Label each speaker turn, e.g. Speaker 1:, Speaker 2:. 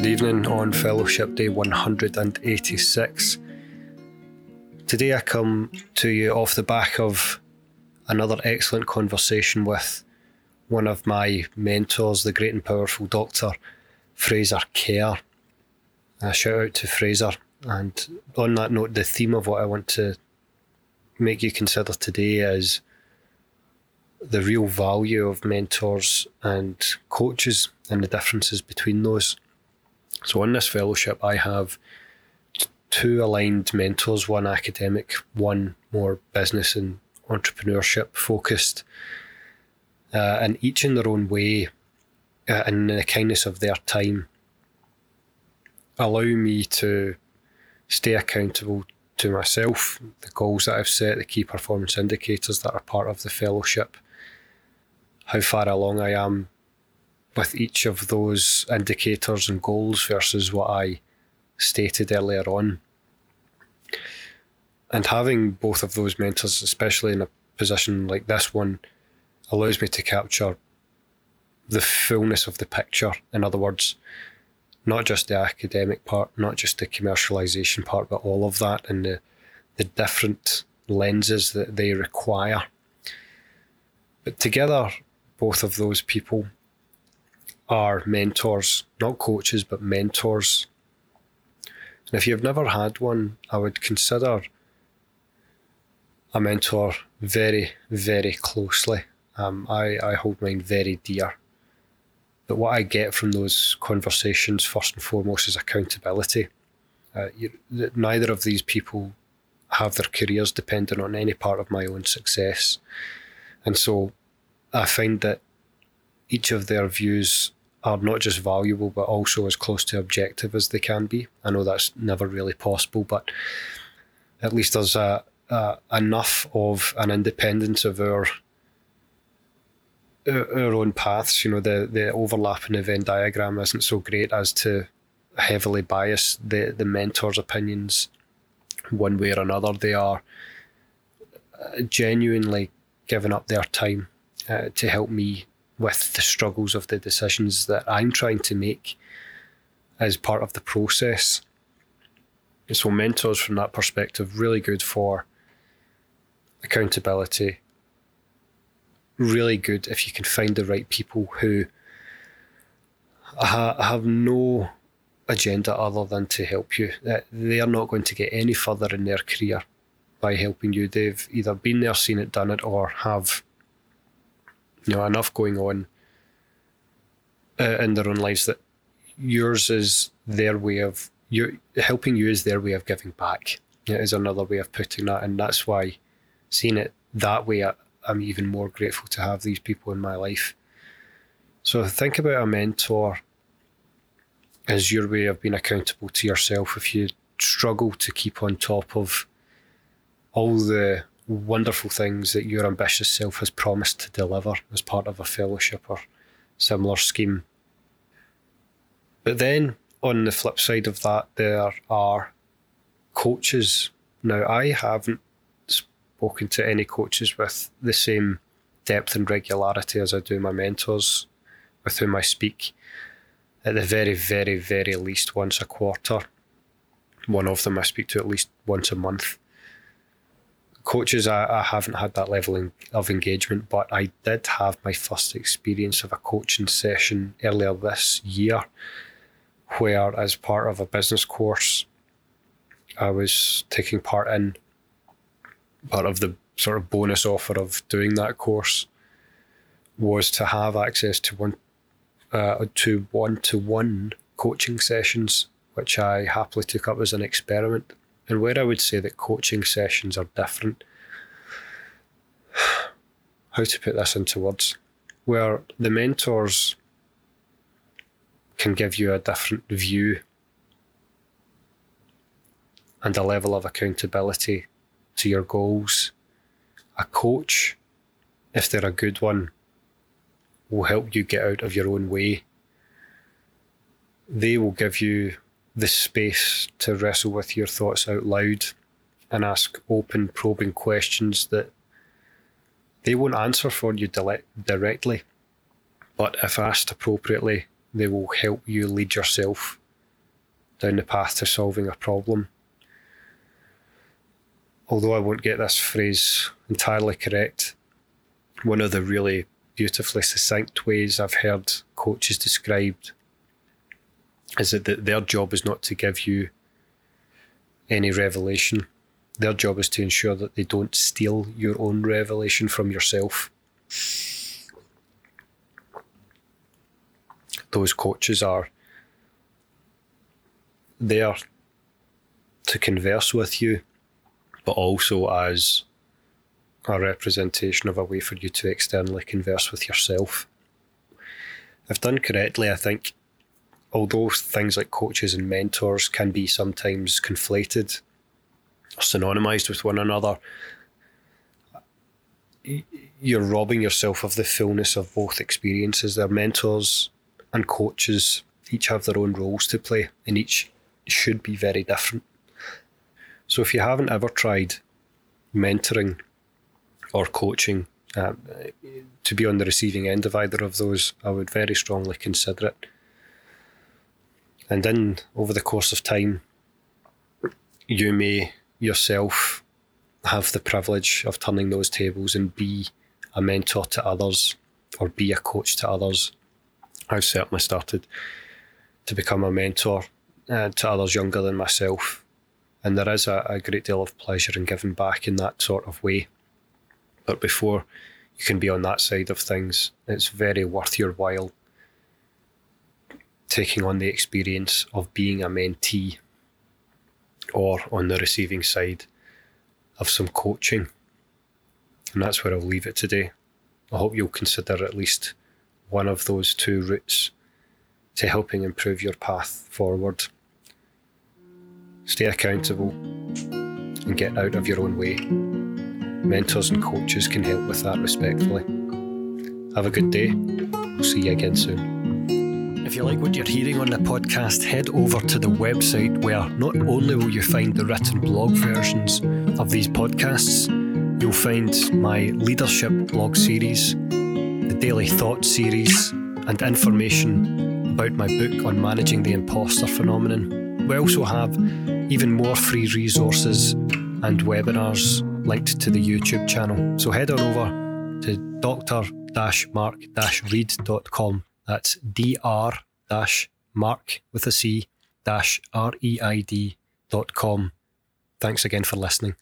Speaker 1: Good evening on Fellowship Day 186. Today I come to you off the back of another excellent conversation with one of my mentors, the great and powerful Dr. Fraser Kerr. A shout out to Fraser. And on that note, the theme of what I want to make you consider today is the real value of mentors and coaches and the differences between those. So, in this fellowship, I have two aligned mentors one academic, one more business and entrepreneurship focused, uh, and each in their own way, uh, in the kindness of their time, allow me to stay accountable to myself, the goals that I've set, the key performance indicators that are part of the fellowship, how far along I am with each of those indicators and goals versus what I stated earlier on. And having both of those mentors, especially in a position like this one, allows me to capture the fullness of the picture. In other words, not just the academic part, not just the commercialization part, but all of that and the, the different lenses that they require. But together, both of those people are mentors, not coaches, but mentors. And if you've never had one, I would consider a mentor very, very closely. Um, I, I hold mine very dear. But what I get from those conversations, first and foremost, is accountability. Uh, you, neither of these people have their careers dependent on any part of my own success. And so I find that each of their views are not just valuable but also as close to objective as they can be. I know that's never really possible, but at least there's a, a enough of an independence of our our own paths. You know, the the overlap in the Venn diagram isn't so great as to heavily bias the the mentor's opinions one way or another. They are uh, genuinely giving up their time uh, to help me with the struggles of the decisions that I'm trying to make as part of the process. And so, mentors from that perspective, really good for accountability. Really good if you can find the right people who have no agenda other than to help you. Uh, they are not going to get any further in their career by helping you. They've either been there, seen it, done it, or have you know enough going on uh, in their own lives that yours is their way of you helping you is their way of giving back. It is another way of putting that, and that's why seeing it that way, I, I'm even more grateful to have these people in my life. So think about a mentor as your way of being accountable to yourself. If you struggle to keep on top of all the wonderful things that your ambitious self has promised to deliver as part of a fellowship or similar scheme. But then on the flip side of that, there are coaches. Now, I haven't spoken to any coaches with the same depth and regularity as I do my mentors with whom I speak. At the very, very, very least once a quarter. One of them I speak to at least once a month coaches, I, I haven't had that level of engagement, but I did have my first experience of a coaching session earlier this year, where, as part of a business course, I was taking part in part of the sort of bonus offer of doing that course was to have access to one uh, to one to one coaching sessions, which I happily took up as an experiment and where I would say that coaching sessions are different, how to put this into words, where the mentors can give you a different view and a level of accountability to your goals. A coach, if they're a good one, will help you get out of your own way. They will give you the space to wrestle with your thoughts out loud and ask open, probing questions that they won't answer for you directly. But if asked appropriately, they will help you lead yourself down the path to solving a problem. Although I won't get this phrase entirely correct, one of the really beautifully succinct ways I've heard coaches described is that their job is not to give you any revelation. Their job is to ensure that they don't steal your own revelation from yourself. Those coaches are there to converse with you, but also as a representation of a way for you to externally converse with yourself. If done correctly, I think although things like coaches and mentors can be sometimes conflated or synonymized with one another, you're robbing yourself of the fullness of both experiences. Their mentors and coaches each have their own roles to play, and each should be very different. So if you haven't ever tried mentoring or coaching, um, to be on the receiving end of either of those, I would very strongly consider it. And then over the course of time, you may yourself have the privilege of turning those tables and be a mentor to others or be a coach to others. I've certainly started to become a mentor uh, to others younger than myself. And there is a, a great deal of pleasure in giving back in that sort of way. But before you can be on that side of things, it's very worth your while taking on the experience of being a mentee or on the receiving side of some coaching. And that's where I'll leave it today. I hope you'll consider at least one of those two routes to helping improve your path forward. Stay accountable and get out of your own way. Mentors and coaches can help with that respectfully. Have a good day. We'll see you again soon. If you like what you're hearing on the podcast, head over to the website where not only will you find the written blog versions of these podcasts, you'll find my leadership blog series, the daily thought series, and information about my book on managing the imposter phenomenon. We also have even more free resources and webinars linked to the YouTube channel. So head on over to dr-marc-reid.com that's dr mark with a C dash com. Thanks again for listening.